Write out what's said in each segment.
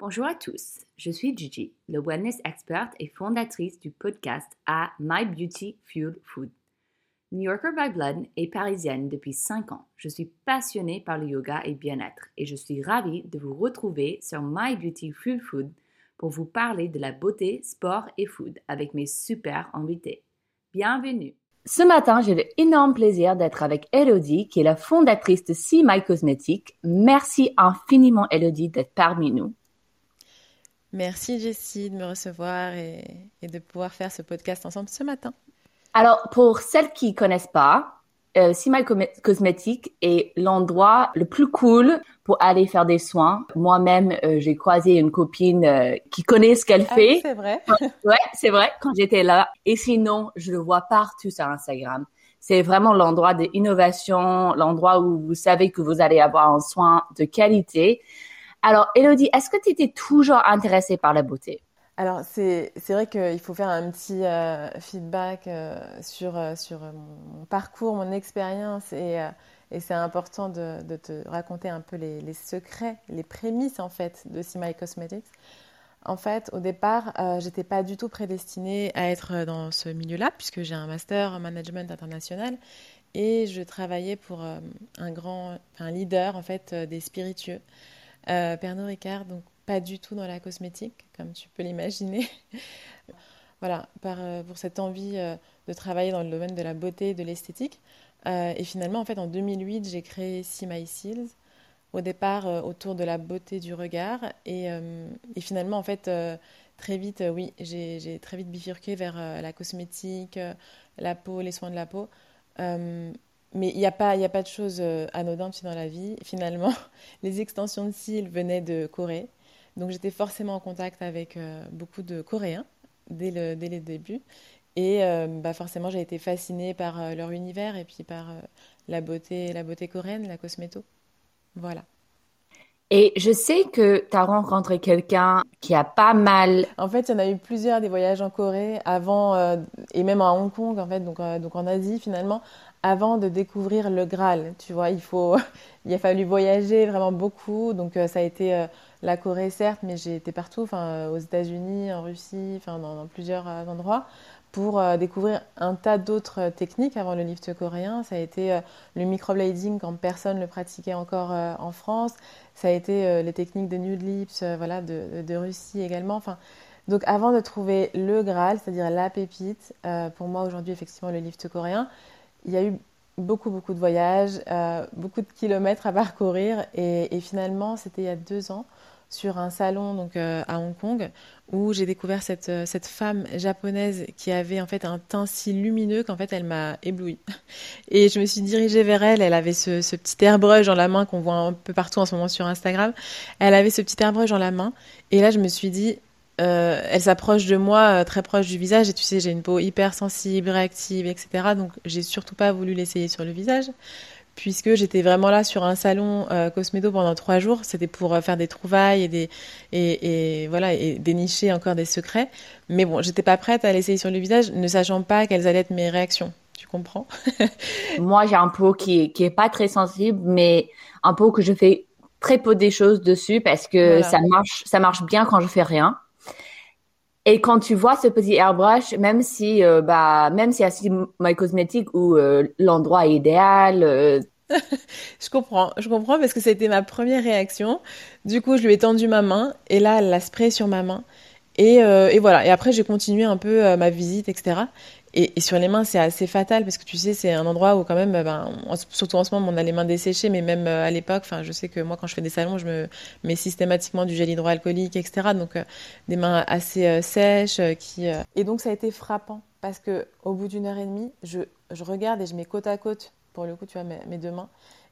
Bonjour à tous, je suis Gigi, le wellness expert et fondatrice du podcast à My Beauty Fuel Food. New Yorker by Blood et parisienne depuis 5 ans, je suis passionnée par le yoga et bien-être et je suis ravie de vous retrouver sur My Beauty Fuel Food pour vous parler de la beauté, sport et food avec mes super invités. Bienvenue! Ce matin, j'ai l'énorme plaisir d'être avec Elodie, qui est la fondatrice de See My Cosmetics. Merci infiniment, Elodie, d'être parmi nous. Merci, Jessie, de me recevoir et, et, de pouvoir faire ce podcast ensemble ce matin. Alors, pour celles qui connaissent pas, euh, My Cosmetics est l'endroit le plus cool pour aller faire des soins. Moi-même, euh, j'ai croisé une copine euh, qui connaît ce qu'elle ah, fait. c'est vrai. ouais, c'est vrai, quand j'étais là. Et sinon, je le vois partout sur Instagram. C'est vraiment l'endroit d'innovation, l'endroit où vous savez que vous allez avoir un soin de qualité. Alors, Elodie, est-ce que tu étais toujours intéressée par la beauté? Alors, c'est vrai qu'il faut faire un petit euh, feedback euh, sur, euh, sur mon, parcours, mon expérience, et, et c'est important de, te raconter un peu les, secrets, les prémices en fait de My Cosmetics. En fait, au départ, j'étais pas du tout prédestinée à être dans ce milieu-là, puisque j'ai un master en management international et je travaillais pour un grand, un leader en fait des spiritueux, Pernod Ricard, donc pas du tout dans la cosmétique, comme tu peux l'imaginer. voilà, par, euh, pour cette envie euh, de travailler dans le domaine de la beauté et de l'esthétique. Euh, et finalement, en fait, en 2008, j'ai créé See My Seals, au départ autour de la beauté du regard. Et, et finalement, en fait, très vite, oui, j'ai très vite bifurqué vers la cosmétique, la peau, les soins de la peau. Mais il n'y a, pas, a pas de choses anodines dans la vie. Finalement, les extensions de cils venaient de Corée. Donc j'étais forcément en contact avec euh, beaucoup de Coréens dès le, dès les débuts. Et euh, bah forcément, j'ai été fascinée par euh, leur univers et puis par la, beauté, la beauté coréenne, la cosméto. Voilà. Et je sais que tu as rencontré quelqu'un qui a pas mal. En fait, il y en a eu plusieurs des voyages en Corée avant, et même à Hong Kong, en fait, donc, donc en Asie finalement, avant de découvrir le Graal. Tu vois, il, faut, il a fallu voyager vraiment beaucoup. Donc ça a été la Corée, certes, mais j'ai été partout, enfin, euh, aux États-Unis, en Russie, enfin, dans, plusieurs euh, endroits, pour euh, découvrir un tas d'autres techniques avant le lift coréen. Ça a été le microblading quand personne ne le pratiquait encore en France. Ça a été les techniques de nude lips, voilà, de, de, Russie également. Enfin, donc, avant de trouver le Graal, c'est-à-dire la pépite, pour moi aujourd'hui, effectivement, le lift coréen, il y a eu beaucoup, beaucoup de voyages, beaucoup de kilomètres à parcourir. Et, finalement, c'était il y a deux ans sur un salon donc euh, à Hong Kong où j'ai découvert cette, euh, cette femme japonaise qui avait en fait un teint si lumineux qu'en fait elle m'a éblouie. Et je me suis dirigée vers elle, elle avait ce, ce petit airbrush dans la main qu'on voit un peu partout en ce moment sur Instagram. Elle avait ce petit airbrush dans la main et là je me suis dit euh, elle s'approche de moi, très proche du visage, et tu sais, j'ai une peau hyper sensible, réactive, etc. Donc, j'ai surtout pas voulu l'essayer sur le visage puisque j'étais vraiment là sur un salon euh, Cosmedo pendant trois jours. C'était pour euh, faire des trouvailles et des et, et, voilà et dénicher encore des secrets. Mais bon, j'étais pas prête à l'essayer sur le visage, ne sachant pas quelles allaient être mes réactions. Tu comprends? Moi, j'ai un peau qui qui est pas très sensible, mais un peau que je fais très peu des choses dessus parce que ça marche ça marche bien quand je fais rien. Et quand tu vois ce petit airbrush, même si, euh, bah, même si c'est My Cosmetic où euh, l'endroit est idéal. Euh, je comprends, je comprends parce que c'était ma première réaction. Du coup, je lui ai tendu ma main et là, elle l'a spray sur ma main. Et, et voilà. Et après, j'ai continué un peu ma visite, etc. Et, sur les mains, c'est assez fatal parce que tu sais, c'est un endroit où quand même, ben, surtout en ce moment, on a les mains desséchées, mais même euh, à l'époque, enfin, je sais que moi, quand je fais des salons, je me mets systématiquement du gel hydroalcoolique, etc. Donc, euh, des mains assez euh, sèches, qui. Et donc, ça a été frappant parce que au bout d'une heure et demie, je, regarde et je mets côte à côte, pour le coup, tu vois, mes, deux mains.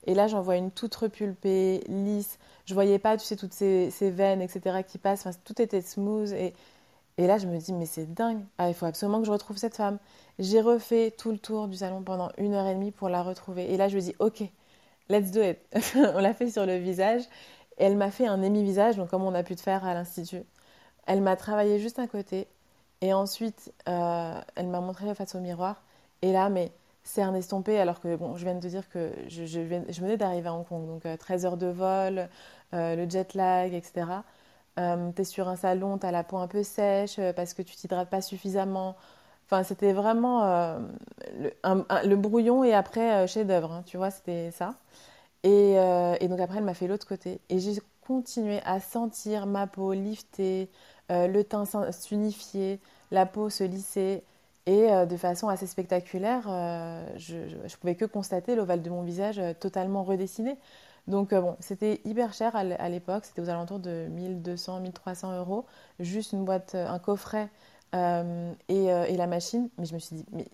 Et là, j'en vois une toute repulpée, lisse. Je voyais pas, tu sais, toutes ces, veines, etc., qui passent. Tout était smooth et et là, je me dis, mais c'est dingue. Ah, il faut absolument que je retrouve cette femme. J'ai refait tout le tour du salon pendant une heure et demie pour la retrouver. Et là, je me dis, ok, let's do it. on l'a fait sur le visage. Et elle m'a fait un émi-visage, comme on a pu te faire à l'Institut. Elle m'a travaillé juste à côté. Et ensuite, euh, elle m'a montré face au miroir. Et là, mais c'est un estompé, alors que, bon, je viens de te dire que je, je, venais d'arriver à Hong Kong. Donc, 13 euh, heures de vol, euh, le jet lag, etc. Euh, tu es sur un salon, tu as la peau un peu sèche parce que tu t'hydrates pas suffisamment. Enfin, c'était vraiment le, brouillon et après chef-d'œuvre, hein, tu vois, c'était ça. Et, et, donc après, elle m'a fait l'autre côté. Et j'ai continué à sentir ma peau lifter, le teint s'unifier, la peau se lisser. Et euh, de façon assez spectaculaire, euh, je, ne pouvais que constater l'ovale de mon visage euh, totalement redessiné. Donc bon, c'était hyper cher à l'époque, c'était aux alentours de 1200, 1300 euros, juste une boîte, un coffret et, et, la machine. Mais je me suis dit, mais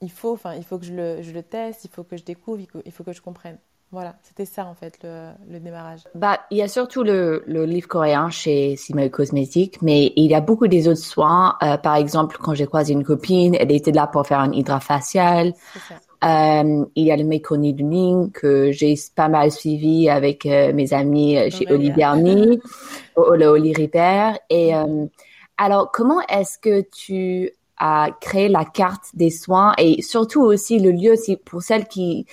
il faut, enfin, il faut que je le, je le, teste, il faut que je découvre, il faut que je comprenne. Voilà, c'était ça en fait le, démarrage. Bah, il y a surtout le, le livre coréen chez Simone Cosmétique, mais il y a beaucoup des autres soins. Euh, par exemple, quand j'ai croisé une copine, elle était là pour faire un hydrafacial. Euh, il y a le méconidling que j'ai pas mal suivi avec euh, mes amis euh, chez Oli Berni, le Oli Repair. Et alors, comment est-ce que tu as créé la carte des soins et surtout aussi le lieu pour celles qui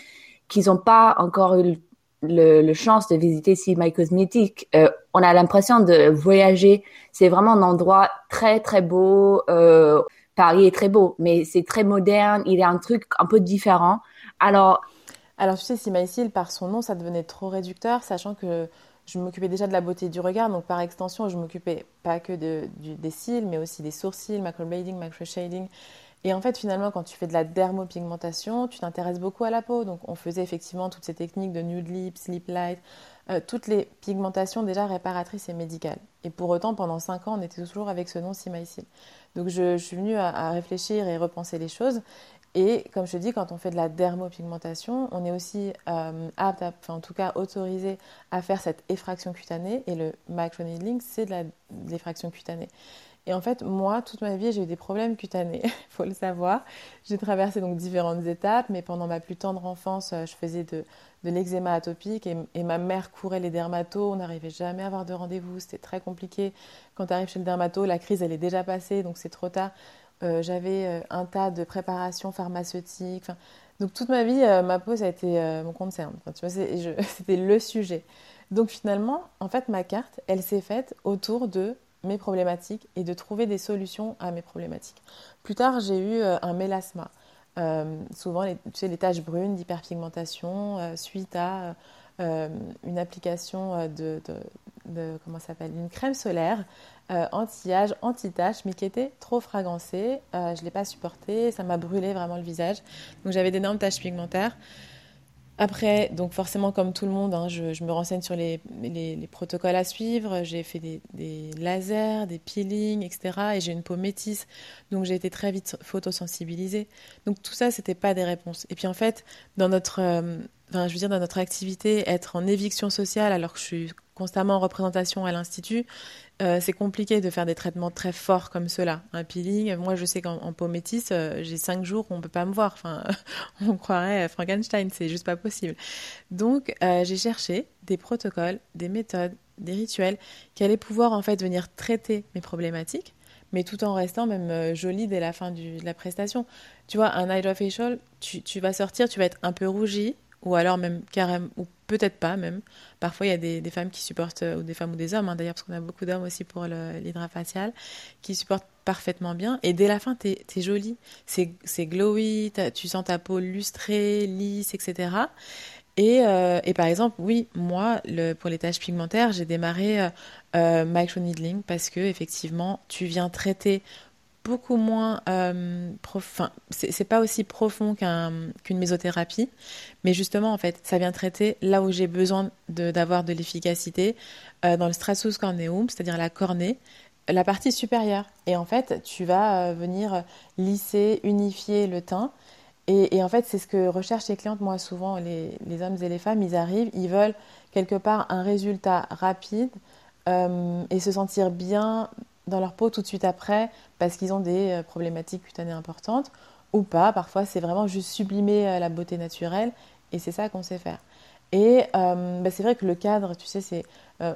qu'ils n'ont pas encore eu le, chance de visiter si My euh, on a l'impression de voyager. C'est vraiment un endroit très très beau. Paris est très beau, mais c'est très moderne. Il a un truc un peu différent. Alors, alors tu sais, si My par son nom, ça devenait trop réducteur, sachant que je m'occupais déjà de la beauté du regard, donc par extension, je m'occupais pas que de, des cils, mais aussi des sourcils, macroblading, macro-shading. Et en fait, finalement, quand tu fais de la dermopigmentation, tu t'intéresses beaucoup à la peau. Donc, on faisait effectivement toutes ces techniques de nude lips, lip light, euh, toutes les pigmentations déjà réparatrices et médicales. Et pour autant, pendant 5 ans, on était toujours avec ce nom Simaisil. Donc, je, suis venue à, réfléchir et repenser les choses. Et comme je te dis, quand on fait de la dermopigmentation, on est aussi euh, apte, enfin en tout cas autorisé à faire cette effraction cutanée. Et le microneedling, c'est de l'effraction cutanée. Et en fait, moi, toute ma vie, j'ai eu des problèmes cutanés, il faut le savoir. J'ai traversé donc différentes étapes, mais pendant ma plus tendre enfance, euh, je faisais de, l'eczéma atopique et, ma mère courait les dermatos. On n'arrivait jamais à avoir de rendez-vous, c'était très compliqué. Quand tu arrives chez le dermato, la crise, elle est déjà passée, donc c'est trop tard. Euh, j'avais euh, un tas de préparations pharmaceutiques. donc toute ma vie, ma peau, ça a été mon concerne. C'était le sujet. Donc finalement, en fait, ma carte, elle s'est faite autour de mes problématiques et de trouver des solutions à mes problématiques. Plus tard, j'ai eu euh, un mélasma. Euh, souvent, les, les taches brunes d'hyperpigmentation euh, suite à une application de, comment s'appelle une crème solaire anti-âge, anti-tache, mais qui était trop fragancée. je ne l'ai pas supporté, ça m'a brûlé vraiment le visage. Donc j'avais d'énormes taches pigmentaires. Après, donc forcément, comme tout le monde, hein, je, me renseigne sur les, protocoles à suivre. J'ai fait des, lasers, des peelings, etc. Et j'ai une peau métisse, donc j'ai été très vite photosensibilisée. Donc tout ça, c'était pas des réponses. Et puis en fait, dans notre, euh, je veux dire, dans notre activité, être en éviction sociale alors que je suis constamment en représentation à l'institut, euh, c'est compliqué de faire des traitements très forts comme cela. Un peeling, moi je sais qu'en peau métisse, euh, j'ai cinq jours on peut pas me voir. Enfin, on croirait Frankenstein, c'est juste pas possible. Donc euh, j'ai cherché des protocoles, des méthodes, des rituels qui allaient pouvoir en fait venir traiter mes problématiques, mais tout en restant même jolie dès la fin de la prestation. Tu vois, un hydrofacial, tu, tu vas sortir, tu vas être un peu rougi, ou alors même carrément, ou peut-être pas même. Parfois, il y a des, femmes qui supportent, ou des femmes ou des hommes, hein, d'ailleurs, parce qu'on a beaucoup d'hommes aussi pour l'hydrafacial, qui supportent parfaitement bien. Et dès la fin, tu es, jolie. C'est glowy, tu sens ta peau lustrée, lisse, etc. Et, euh, et, par exemple, oui, moi, pour les taches pigmentaires, j'ai démarré euh, euh micro-needling parce que effectivement, tu viens traiter beaucoup moins euh, profond. C'est pas aussi profond qu'une mésothérapie, mais justement, en fait, ça vient traiter là où j'ai besoin d'avoir de, l'efficacité, euh, dans le stratus corneum, c'est-à-dire la cornée, la partie supérieure. Et en fait, tu vas euh, venir lisser, unifier le teint. Et, en fait, c'est ce que recherchent les clientes, moi, souvent, les, les, hommes et les femmes, ils arrivent, ils veulent quelque part un résultat rapide euh, et se sentir bien dans leur peau tout de suite après parce qu'ils ont des euh, problématiques cutanées importantes ou pas. Parfois, c'est vraiment juste sublimer euh, la beauté naturelle et c'est ça qu'on sait faire. Et euh, bah, c'est vrai que le cadre, tu sais, c'est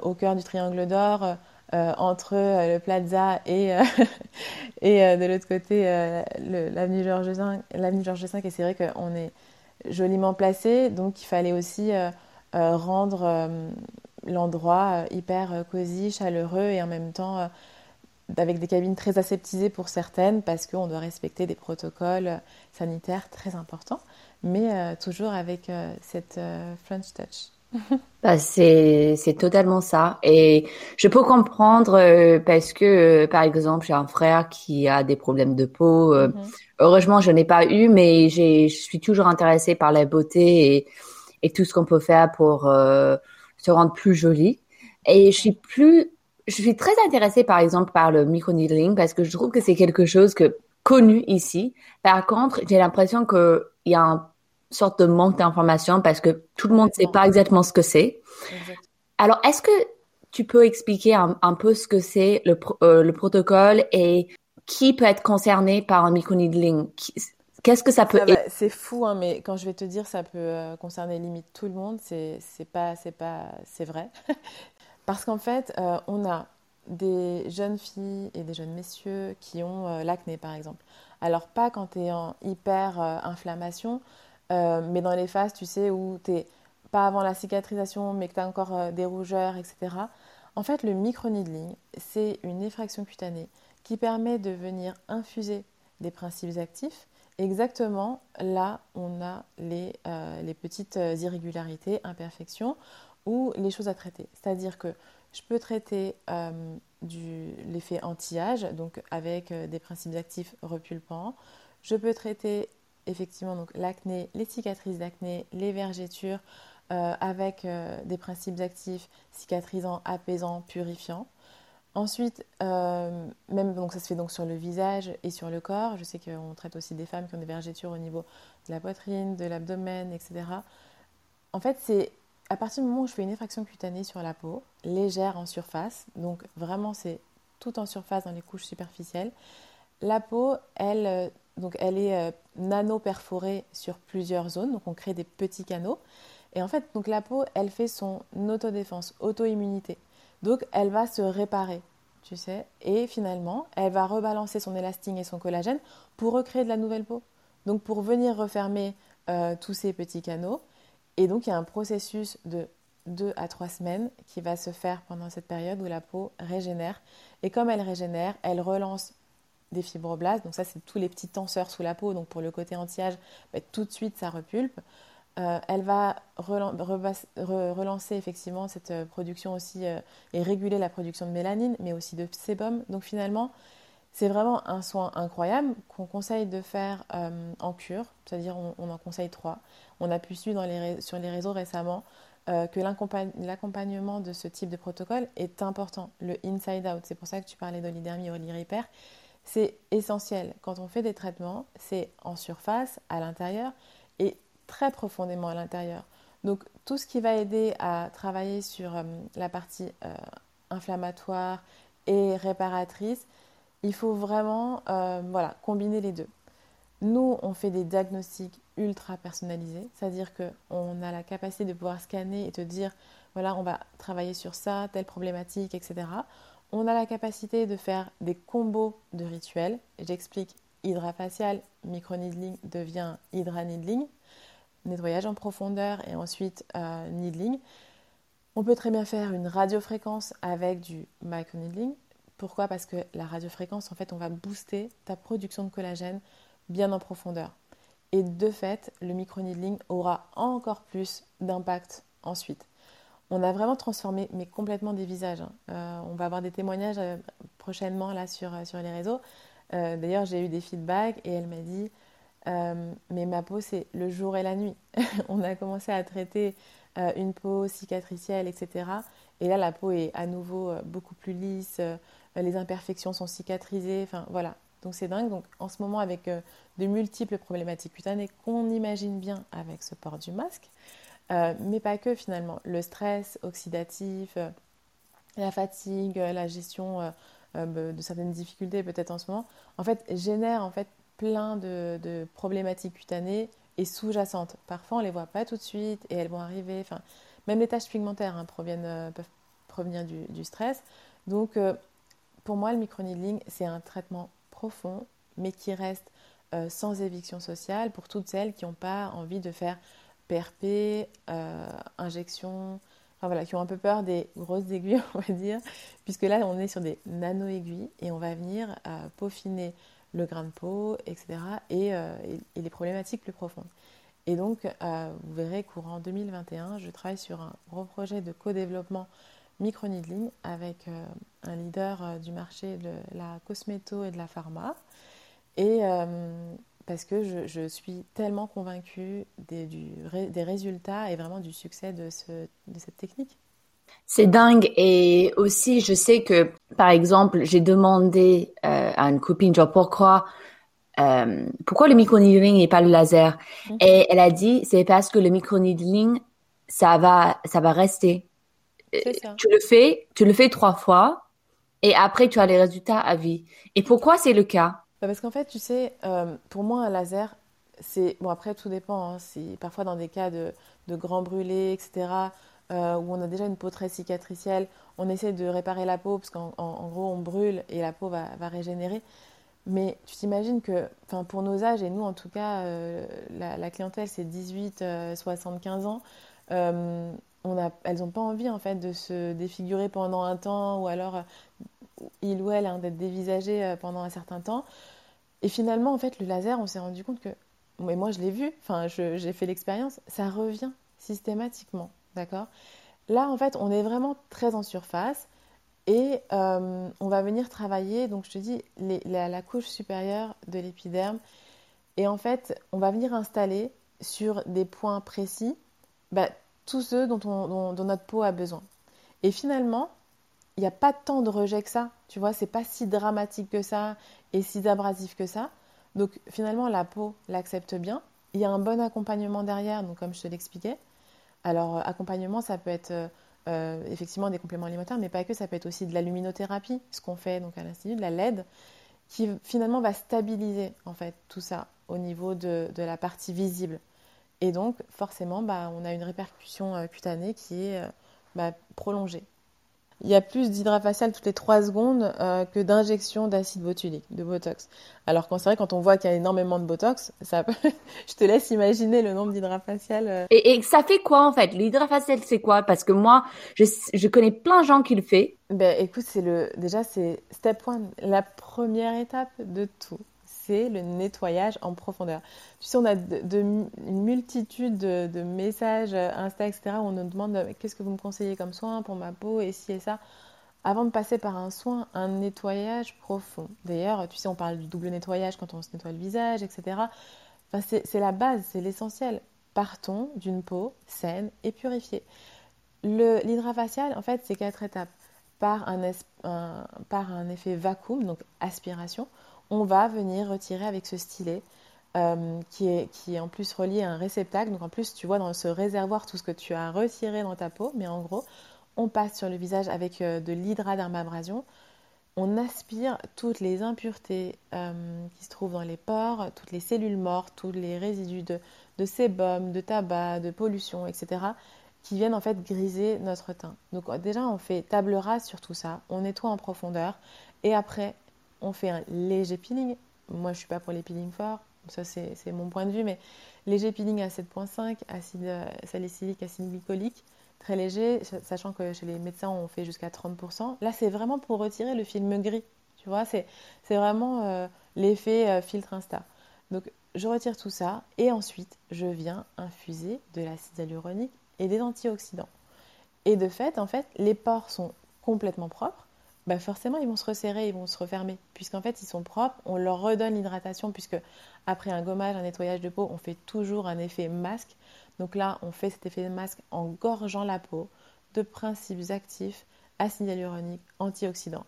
au cœur du triangle d'or, entre le Plaza et, et de l'autre côté l'avenue Georges V. L'avenue Georges V, et c'est vrai qu'on est joliment placé, donc il fallait aussi rendre l'endroit hyper cosy, chaleureux et en même temps avec des cabines très aseptisées pour certaines parce qu'on doit respecter des protocoles sanitaires très importants, mais toujours avec cette French touch. Bah, c'est c'est totalement ça et je peux comprendre euh, parce que euh, par exemple j'ai un frère qui a des problèmes de peau euh, mm-hmm. heureusement je n'ai pas eu mais j'ai je suis toujours intéressée par la beauté et et tout ce qu'on peut faire pour se rendre plus jolie et je suis plus je suis très intéressée par exemple par le micro needling parce que je trouve que c'est quelque chose que connu ici. Par contre j'ai l'impression que il y a un sorte de manque d'information parce que tout le monde ne sait pas exactement ce que c'est. Alors, est-ce que tu peux expliquer un, peu ce que c'est le, euh, le, protocole et qui peut être concerné par un microneedling? Qu'est-ce que ça peut être? C'est fou, hein, mais quand je vais te dire ça peut euh, concerner limite tout le monde, c'est pas c'est pas c'est vrai, parce qu'en fait euh, on a des jeunes filles et des jeunes messieurs qui ont l'acné par exemple. Alors pas quand tu es en hyper inflammation, euh, mais dans les phases, tu sais, où tu pas avant la cicatrisation, mais que tu as encore euh, des rougeurs, etc. En fait, le micro-needling, c'est une effraction cutanée qui permet de venir infuser des principes actifs exactement là où on a euh, les petites irrégularités, imperfections ou les choses à traiter. C'est-à-dire que je peux traiter l'effet anti-âge, donc avec des principes actifs repulpants. Je peux traiter effectivement l'acné, les cicatrices d'acné, les vergetures, euh, avec euh, des principes actifs cicatrisants, apaisants, purifiants. Ensuite, euh, même donc ça se fait donc sur le visage et sur le corps. Je sais qu'on traite aussi des femmes qui ont des vergetures au niveau de la poitrine, de l'abdomen, etc. En fait, c'est à partir du moment où je fais une effraction cutanée sur la peau, légère en surface, donc vraiment c'est tout en surface dans les couches superficielles, la peau, elle elle est euh, nano-perforée sur plusieurs zones, donc on crée des petits canaux. Et en fait, donc la peau, elle fait son autodéfense, auto-immunité. Donc elle va se réparer, tu sais, et finalement, elle va rebalancer son élastine et son collagène pour recréer de la nouvelle peau. Donc pour venir refermer euh, tous ces petits canaux. Et donc il y a un processus de 2 à 3 semaines qui va se faire pendant cette période où la peau régénère. Et comme elle régénère, elle relance des fibroblastes. Donc ça, c'est tous les petits tenseurs sous la peau. Donc pour le côté anti-âge, bah, tout de suite, ça repulpe. Euh, elle va relancer effectivement cette euh, production aussi euh, et réguler la production de mélanine, mais aussi de sébum. Donc finalement, c'est vraiment un soin incroyable qu'on conseille de faire en cure, c'est-à-dire on, en conseille trois. On a pu suivre sur les réseaux récemment que l'accompagnement de ce type de protocole est important, le inside out. C'est pour ça que tu parlais d'olidermie et repair c'est essentiel. Quand on fait des traitements, c'est en surface, à l'intérieur et très profondément à l'intérieur. Donc tout ce qui va aider à travailler sur euh, la partie euh, inflammatoire et réparatrice, il faut vraiment euh, voilà, combiner les deux. Nous, on fait des diagnostics ultra personnalisés, c'est-à-dire qu'on a la capacité de pouvoir scanner et te dire, voilà, on va travailler sur ça, telle problématique, etc. On a la capacité de faire des combos de rituels. J'explique hydra facial, micro-needling devient hydra-needling, nettoyage en profondeur et ensuite euh, needling. On peut très bien faire une radiofréquence avec du micro-needling. Pourquoi? Parce que la radiofréquence, en fait, on va booster ta production de collagène bien en profondeur. Et de fait, le micro-needling aura encore plus d'impact ensuite on a vraiment transformé, mais complètement des visages. Hein. Euh, on va avoir des témoignages euh, prochainement là sur, euh, sur les réseaux. D'ailleurs, j'ai eu des feedbacks et elle m'a dit Mais ma peau, c'est le jour et la nuit. on a commencé à traiter une peau cicatricielle, etc. Et là, la peau est à nouveau beaucoup plus lisse, les imperfections sont cicatrisées. Enfin, voilà. Donc, c'est dingue. Donc, en ce moment, avec de multiples problématiques cutanées qu'on imagine bien avec ce port du masque, euh, mais pas que finalement. Le stress oxydatif, euh, la fatigue, euh, la gestion de certaines difficultés peut-être en ce moment, en fait, génère en fait plein de, problématiques cutanées et sous-jacentes. Parfois, on ne les voit pas tout de suite et elles vont arriver. Enfin, même les taches pigmentaires hein, proviennent, peuvent provenir du, stress. Donc, pour moi, le microneedling, c'est un traitement profond, mais qui reste sans éviction sociale pour toutes celles qui n'ont pas envie de faire PRP, euh, injection, voilà, qui ont un peu peur des grosses aiguilles, on va dire, puisque là, on est sur des nano-aiguilles et on va venir peaufiner le grain de peau, etc., et, et, les problématiques plus profondes. Et donc, vous verrez, courant 2021, je travaille sur un gros projet de co-développement micro-needling avec un leader du marché de la cosméto et de la pharma. Et parce que je, suis tellement convaincue des, des, résultats et vraiment du succès de, ce, de cette technique. C'est dingue et aussi je sais que par exemple j'ai demandé euh, à une copine genre pourquoi euh, pourquoi le microneedling et pas le laser? Mhm. et elle a dit c'est parce que le microneedling ça va ça va rester ça. tu le fais tu le fais trois fois et après tu as les résultats à vie et pourquoi c'est le cas? Bah, parce qu'en fait, tu sais, euh, pour moi, un laser, c'est. Bon, après, tout dépend. Hein, si, parfois, dans des cas de, de grands brûlés, etc., euh, où on a déjà une peau très cicatricielle, on essaie de réparer la peau, parce qu'en gros, on brûle et la peau va, va régénérer. Mais tu t'imagines que, pour nos âges, et nous en tout cas, euh, la, clientèle c'est 18, 75 ans, elles n'ont pas envie en fait de se défigurer pendant un temps ou alors il ou elle hein, d'être dévisagé pendant un certain temps. Et finalement, en fait, le laser, on s'est rendu compte que, mais moi je l'ai vu, enfin j'ai fait l'expérience, ça revient systématiquement, d'accord? Là, en fait, on est vraiment très en surface. Et euh, on va venir travailler, donc je te dis, la, couche supérieure de l'épiderme. Et en fait, on va venir installer sur des points précis. Bah, tous ceux dont, dont notre peau a besoin. Et finalement, il n'y a pas tant de rejet que ça. Tu vois, c'est pas si dramatique que ça et si abrasif que ça. Donc finalement, la peau l'accepte bien. Il y a un bon accompagnement derrière, donc comme je te l'expliquais. Alors, euh, accompagnement, ça peut être euh, euh, effectivement des compléments alimentaires, mais pas que, ça peut être aussi de la luminothérapie, ce qu'on fait donc à l'Institut, de la LED, qui finalement va stabiliser en fait tout ça au niveau de, la partie visible. Et donc, forcément, bah, on a une répercussion cutanée qui est bah, prolongée il y a plus d'hydrafacial toutes les 3 secondes euh, que d'injection d'acide botulique, de Botox. Alors quand c'est vrai, quand on voit qu'il y a énormément de Botox, ça je te laisse imaginer le nombre. Euh. Et, et, ça fait quoi en fait? L'hydrafacial, c'est quoi? Parce que moi, je, je, connais plein de gens qui le font. Ben écoute, c'est le déjà c'est step one, la première étape de tout le nettoyage en profondeur. Tu sais, on a de, une multitude de, messages Insta, etc., où on nous demande euh, qu'est-ce que vous me conseillez comme soin pour ma peau et ci et ça. Avant de passer par un soin, un nettoyage profond. D'ailleurs, tu sais, on parle du double nettoyage quand on se nettoie le visage, etc. Enfin, c'est la base, c'est l'essentiel. Partons d'une peau saine et purifiée. L'hydrafacial, en fait, c'est quatre étapes. Par un, par un effet vacuum, donc aspiration, on va venir retirer avec ce stylet euh, qui, est, qui est en plus relié à un réceptacle. Donc en plus, tu vois dans ce réservoir tout ce que tu as retiré dans ta peau. Mais en gros, on passe sur le visage avec euh, de l'hydradermabrasion. On aspire toutes les impuretés euh, qui se trouvent dans les pores, toutes les cellules mortes, tous les résidus de, de sébum, de tabac, de pollution, etc. qui viennent en fait griser notre teint. Donc déjà, on fait table rase sur tout ça, on nettoie en profondeur et après, on fait un léger peeling. Moi, je ne suis pas pour les peelings forts, ça c'est mon point de vue, mais léger peeling à 7.5, acide euh, salicylique, acide glycolique, très léger, sachant que chez les médecins, on fait jusqu'à 30%. Là, c'est vraiment pour retirer le film gris, tu vois, c'est vraiment euh, l'effet euh, filtre Insta. Donc, je retire tout ça et ensuite, je viens infuser de l'acide hyaluronique et des antioxydants. Et de fait, en fait, les pores sont complètement propres bah forcément ils vont se resserrer, ils vont se refermer, puisqu'en fait ils sont propres, on leur redonne l'hydratation, puisque après un gommage, un nettoyage de peau, on fait toujours un effet masque. Donc là, on fait cet effet masque en gorgeant la peau de principes actifs, acide hyaluronique, antioxydants.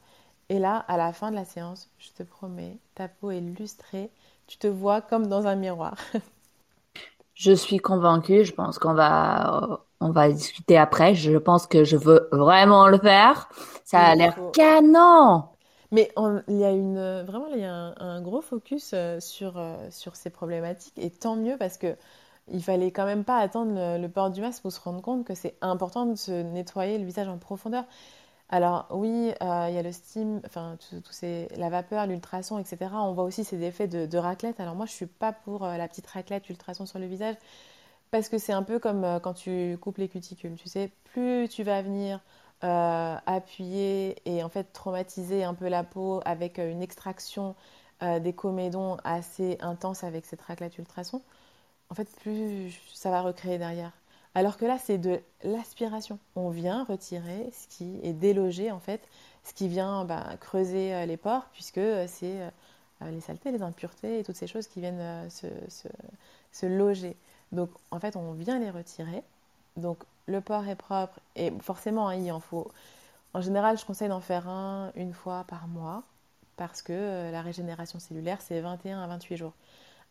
Et là, à la fin de la séance, je te promets, ta peau est lustrée, tu te vois comme dans un miroir. je suis convaincue, je pense qu'on va on va discuter après. Je pense que je veux vraiment le faire. Ça a l'air canon. Mais il y a une vraiment il y a un, gros focus euh, sur euh, sur ces problématiques et tant mieux parce que il fallait quand même pas attendre le, port du masque pour se rendre compte que c'est important de se nettoyer le visage en profondeur. Alors oui, euh, il y a le steam, enfin tout, ces, la vapeur, l'ultrason, etc. On voit aussi ces effets de, de, raclette. Alors moi, je suis pas pour la petite raclette ultrason sur le visage Parce que c'est un peu comme euh, quand tu coupes les cuticules, tu sais, plus tu vas venir euh, appuyer et en fait traumatiser un peu la peau avec euh, une extraction des comédons assez intense avec cette raclette ultrason, en fait plus ça va recréer derrière. Alors que là, c'est de l'aspiration. On vient retirer ce qui est délogé en fait, ce qui vient bah, creuser les pores, puisque c'est les saletés, les impuretés et toutes ces choses qui viennent se, se loger. Donc en fait, on vient les retirer. Donc le porc est propre et forcément, hein, il en faut. En général, je conseille d'en faire un une fois par mois parce que euh, la régénération cellulaire, c'est 21 à 28 jours.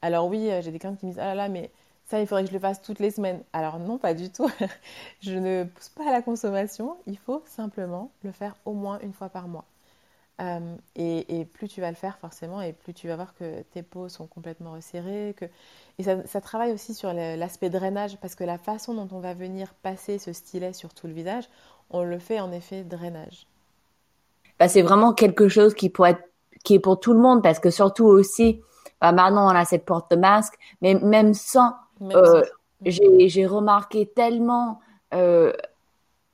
Alors oui, euh, j'ai des clients qui me disent Ah là là, mais ça, il faudrait que je le fasse toutes les semaines. Alors non, pas du tout. je ne pousse pas à la consommation. Il faut simplement le faire au moins une fois par mois. Euh, et, plus tu vas le faire forcément, et plus tu vas voir que tes peaux sont complètement resserrées. Que... Et ça, travaille aussi sur l'aspect drainage, parce que la façon dont on va venir passer ce stylet sur tout le visage, on le fait en effet drainage. Bah, c'est vraiment quelque chose qui, pourrait être, qui est pour tout le monde, parce que surtout aussi, bah, maintenant on a cette porte de masque, mais même sans, euh, j'ai remarqué tellement euh,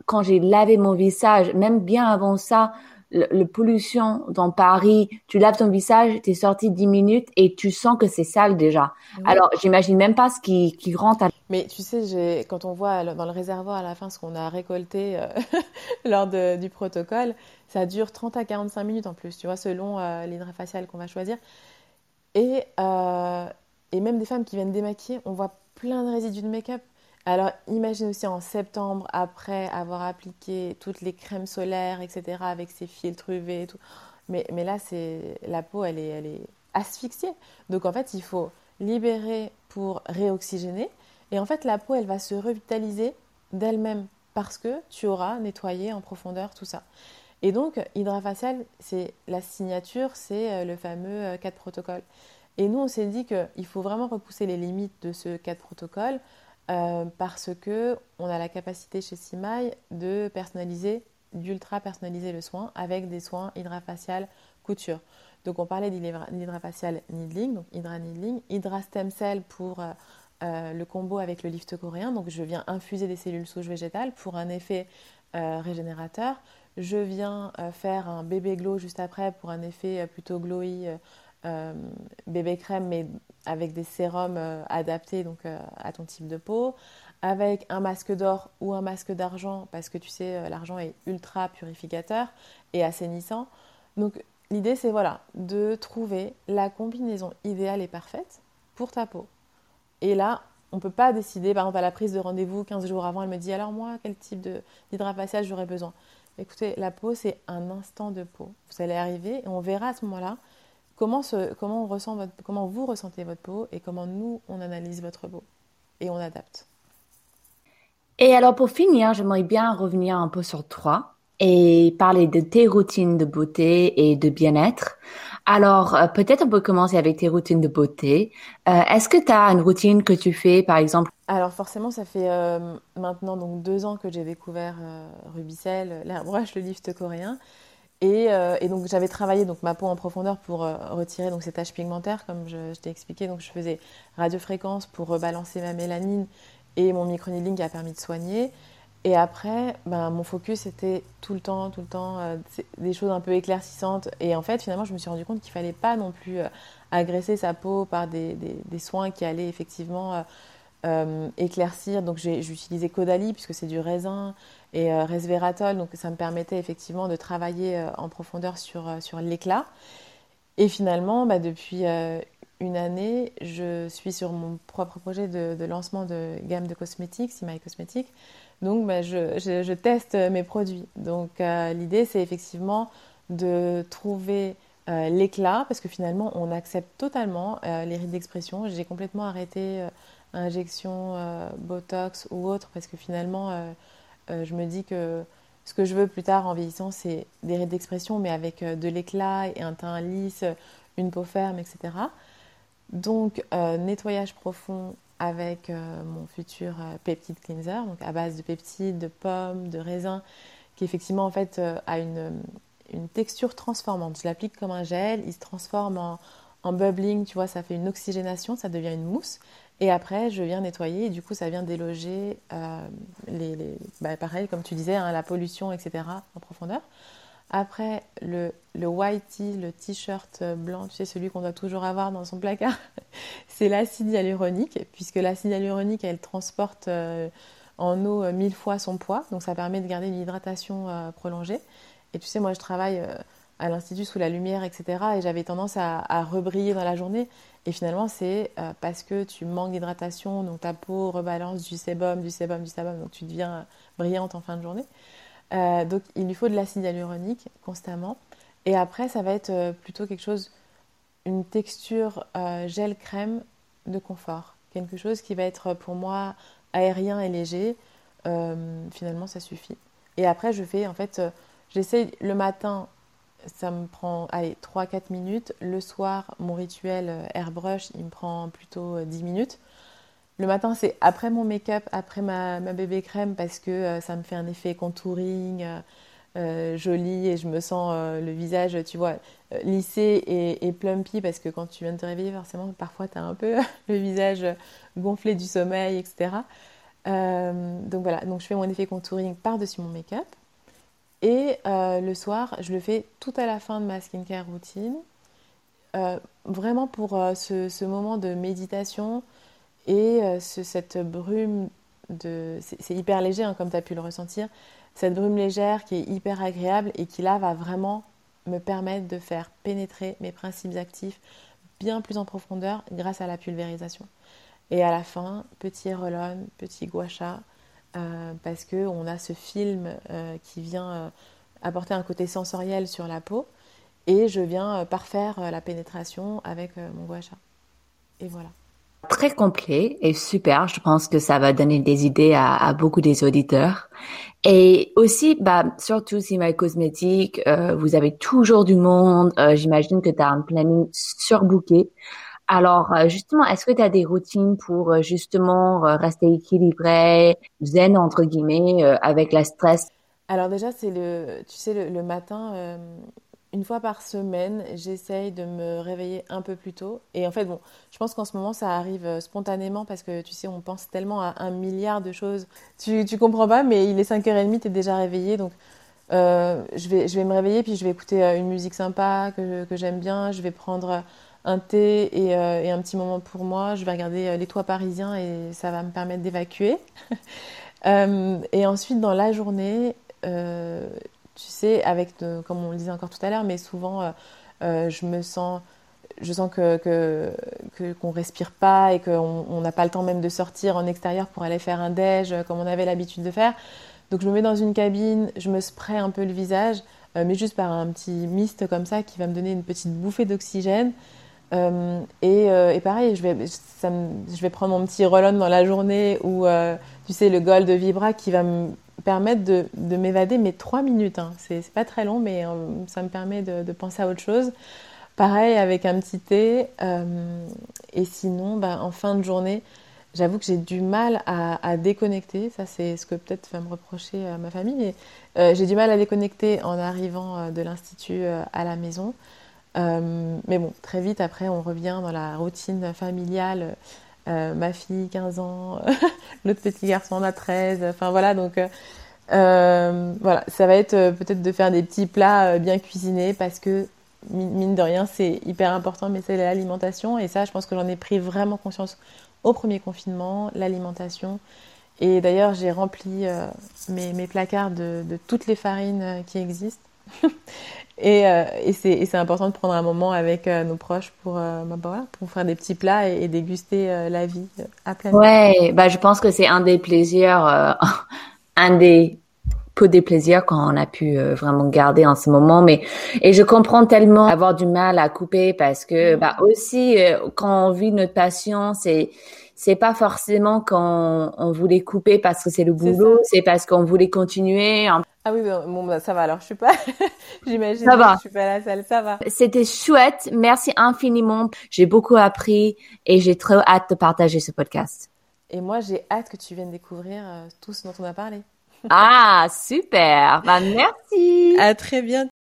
quand j'ai lavé mon visage, même bien avant ça, le, pollution dans Paris, tu laves ton visage, tu es sorti 10 minutes et tu sens que c'est sale déjà. Alors, j'imagine même pas ce qui, qui rentre. Mais tu sais, quand on voit dans le réservoir à la fin ce qu'on a récolté euh, lors du protocole, ça dure 30 à 45 minutes en plus, tu vois, selon euh, l'hydra facial qu'on va choisir. Et, euh, et même des femmes qui viennent démaquiller, on voit plein de résidus de make-up. Alors imagine aussi en septembre, après avoir appliqué toutes les crèmes solaires, etc., avec ses filtres UV. Mais, là, c'est la peau, elle est, elle est asphyxiée. Donc en fait, il faut libérer pour réoxygéner. Et en fait, la peau, elle va se revitaliser d'elle-même parce que tu auras nettoyé en profondeur tout ça. Et donc, Hydrafacial, c'est la signature, c'est euh, le fameux 4 euh, protocole. Et nous, on s'est dit qu'il faut vraiment repousser les limites de ce 4 protocole euh, parce que on a la capacité chez Simai de personnaliser, d'ultra personnaliser le soin avec des soins hydrafacial couture. Donc on parlait d'hydrafacial needling, donc hydra needling, hydra stem cell pour euh, euh, le combo avec le lift coréen. Donc je viens infuser des cellules souches végétales pour un effet régénérateur. Je viens faire un bébé glow juste après pour un effet plutôt glowy bébé crème, mais avec des sérums euh, adaptés donc, euh, à ton type de peau, avec un masque d'or ou un masque d'argent, parce que tu sais, l'argent est ultra purificateur et assainissant. Donc l'idée, c'est voilà, de trouver la combinaison idéale et parfaite pour ta peau. Et là, on ne peut pas décider, par exemple, à la prise de rendez-vous 15 jours avant, elle me dit alors moi, quel type d'hydrafacial j'aurais besoin? Écoutez, la peau, c'est un instant de peau. Vous allez arriver et on verra à ce moment-là Comment, comment, on ressent votre, comment vous ressentez votre peau et comment nous, on analyse votre peau et on adapte. Et alors pour finir, j'aimerais bien revenir un peu sur toi et parler de tes routines de beauté et de bien-être. Alors euh, peut-être on peut commencer avec tes routines de beauté. Euh, est-ce que tu as une routine que tu fais par exemple? Alors forcément ça fait euh, maintenant donc deux ans que j'ai découvert Rubicel, l'airbrush, le lift coréen. Euh, et, donc j'avais travaillé donc ma peau en profondeur pour euh, retirer donc ces taches pigmentaires comme je, t'ai expliqué. Donc je faisais radiofréquence pour rebalancer ma mélanine et mon microneedling a permis de soigner. Et après, ben, mon focus était tout le temps, tout le temps euh, des choses un peu éclaircissantes. Et en fait, finalement, je me suis rendu compte qu'il fallait pas non plus agresser sa peau par des, des, des, soins qui allaient effectivement éclaircir. Donc j'ai utilisé Caudalie puisque c'est du raisin et euh, resveratrol. Donc ça me permettait effectivement de travailler euh, en profondeur sur, euh, sur l'éclat. Et finalement, bah, depuis une année, je suis sur mon propre projet de, lancement de gamme de cosmétiques, Simai Cosmétiques. Donc, bah, je, je, teste mes produits. Donc, l'idée, c'est effectivement de trouver l'éclat, parce que finalement, on accepte totalement les rides d'expression. J'ai complètement arrêté injection Botox ou autre, parce que finalement, euh, je me dis que ce que je veux plus tard en vieillissant, c'est des rides d'expression, mais avec euh, de l'éclat et un teint lisse, une peau ferme, etc. Donc, euh, nettoyage profond avec mon futur peptide cleanser, donc à base de peptides, de pommes, de raisins, qui effectivement en fait a une, texture transformante. Je l'applique comme un gel, il se transforme en, en bubbling, tu vois, ça fait une oxygénation, ça devient une mousse. Et après, je viens nettoyer et du coup, ça vient déloger les, bah, pareil, comme tu disais, hein, la pollution, etc. en profondeur. Après, le, le white tee, le t-shirt blanc, tu sais, celui qu'on doit toujours avoir dans son placard, c'est l'acide hyaluronique, puisque l'acide hyaluronique, elle transporte en eau mille fois son poids, donc ça permet de garder une hydratation prolongée. Et tu sais, moi, je travaille à l'institut sous la lumière, etc. Et j'avais tendance à, rebriller dans la journée. Et finalement, c'est euh, parce que tu manques d'hydratation, donc ta peau rebalance du sébum, du sébum, du sébum, donc tu deviens brillante en fin de journée. Euh, donc il lui faut de l'acide hyaluronique constamment. Et après, ça va être euh, plutôt quelque chose, une texture gel-crème de confort. Quelque chose qui va être pour moi aérien et léger. finalement, ça suffit. Et après, je fais en fait, j'essaie le matin ça me prend 3-4 minutes. Le soir, mon rituel euh, airbrush, il me prend plutôt 10 euh, minutes. Le matin, c'est après mon make-up, après ma, bébé crème, parce que euh, ça me fait un effet contouring joli et je me sens le visage, tu vois, lissé et, plumpy, parce que quand tu viens de te réveiller, forcément, parfois, tu as un peu le visage gonflé du sommeil, etc. donc voilà, donc je fais mon effet contouring par-dessus mon make-up. Et euh, le soir, je le fais tout à la fin de ma skincare routine, euh, vraiment pour euh, ce, moment de méditation et cette brume de... C'est hyper léger, hein, comme tu as pu le ressentir, cette brume légère qui est hyper agréable et qui là va vraiment me permettre de faire pénétrer mes principes actifs bien plus en profondeur grâce à la pulvérisation. Et à la fin, petit roll petit gua sha, euh, parce qu'on a ce film euh, qui vient euh, apporter un côté sensoriel sur la peau et je viens parfaire la pénétration avec mon gua Et voilà. Très complet et super. Je pense que ça va donner des idées à, beaucoup des auditeurs. Et aussi, bah, surtout si My Cosmétique, vous avez toujours du monde. J'imagine que tu as un planning surbooké. Alors, euh, justement, est-ce que tu as des routines pour euh, justement euh, rester équilibré, zen entre guillemets, avec la stress? Alors déjà, c'est le, tu sais, le, matin, une fois par semaine, j'essaye de me réveiller un peu plus tôt. Et en fait, bon, je pense qu'en ce moment, ça arrive spontanément parce que tu sais, on pense tellement à un milliard de choses. Tu, tu comprends pas, mais il est 5h30, tu es déjà réveillé, donc. je, vais, je vais me réveiller, puis je vais écouter une musique sympa que, que j'aime bien. Je vais prendre un thé euh, et, un petit moment pour moi. Je vais regarder euh, les toits parisiens et ça va me permettre d'évacuer. Euh, et ensuite, dans la journée, tu sais, avec, comme on le disait encore tout à l'heure, mais souvent, je me sens je sens que qu'on respire pas et qu'on n'a pas le temps même de sortir en extérieur pour aller faire un déj comme on avait l'habitude de faire. Donc je me mets dans une cabine, je me spray un peu le visage, mais juste par un petit mist comme ça qui va me donner une petite bouffée d'oxygène. Euh, euh, et, pareil, je vais, prendre mon petit roll dans la journée ou, euh, tu sais, le Gold Vibra qui va me permettre de, de m'évader, mais trois minutes. Hein. C'est pas très long, mais ça me permet de, de, penser à autre chose. Pareil avec un petit thé. et sinon, bah, en fin de journée, j'avoue que j'ai du mal à, à déconnecter. Ça, c'est ce que peut-être va me reprocher ma famille. j'ai du mal à déconnecter en arrivant de l'institut à la maison. Euh, mais bon, très vite après, on revient dans la routine familiale. Euh, ma fille, 15 ans, l'autre petit garçon en a 13. Enfin voilà, donc euh, voilà, ça va être peut-être de faire des petits plats bien cuisinés parce que mine de rien, c'est hyper important, mais c'est l'alimentation. Et ça, je pense que j'en ai pris vraiment conscience au premier confinement, l'alimentation. Et d'ailleurs, j'ai rempli mes, placards de, toutes les farines qui existent. Euh, et, c'est important de prendre un moment avec euh, nos proches pour, euh, bah, bah, voilà, pour faire des petits plats et, déguster la vie à plein Ouais, bah, je pense que c'est un des plaisirs, un des peu des plaisirs qu'on a pu vraiment garder en ce moment. Mais et je comprends tellement avoir du mal à couper parce que mm. bah aussi quand on vit notre passion, c'est c'est pas forcément quand on voulait couper parce que c'est le boulot, c'est parce qu'on voulait continuer. Ah oui, bon, bah, ça va. Alors, je suis pas, j'imagine, ça va. je suis pas à la salle, ça va. C'était chouette. Merci infiniment. J'ai beaucoup appris et j'ai très hâte de partager ce podcast. Et moi, j'ai hâte que tu viennes découvrir euh, tout ce dont on a parlé. ah, super. Bah, merci. À très bientôt.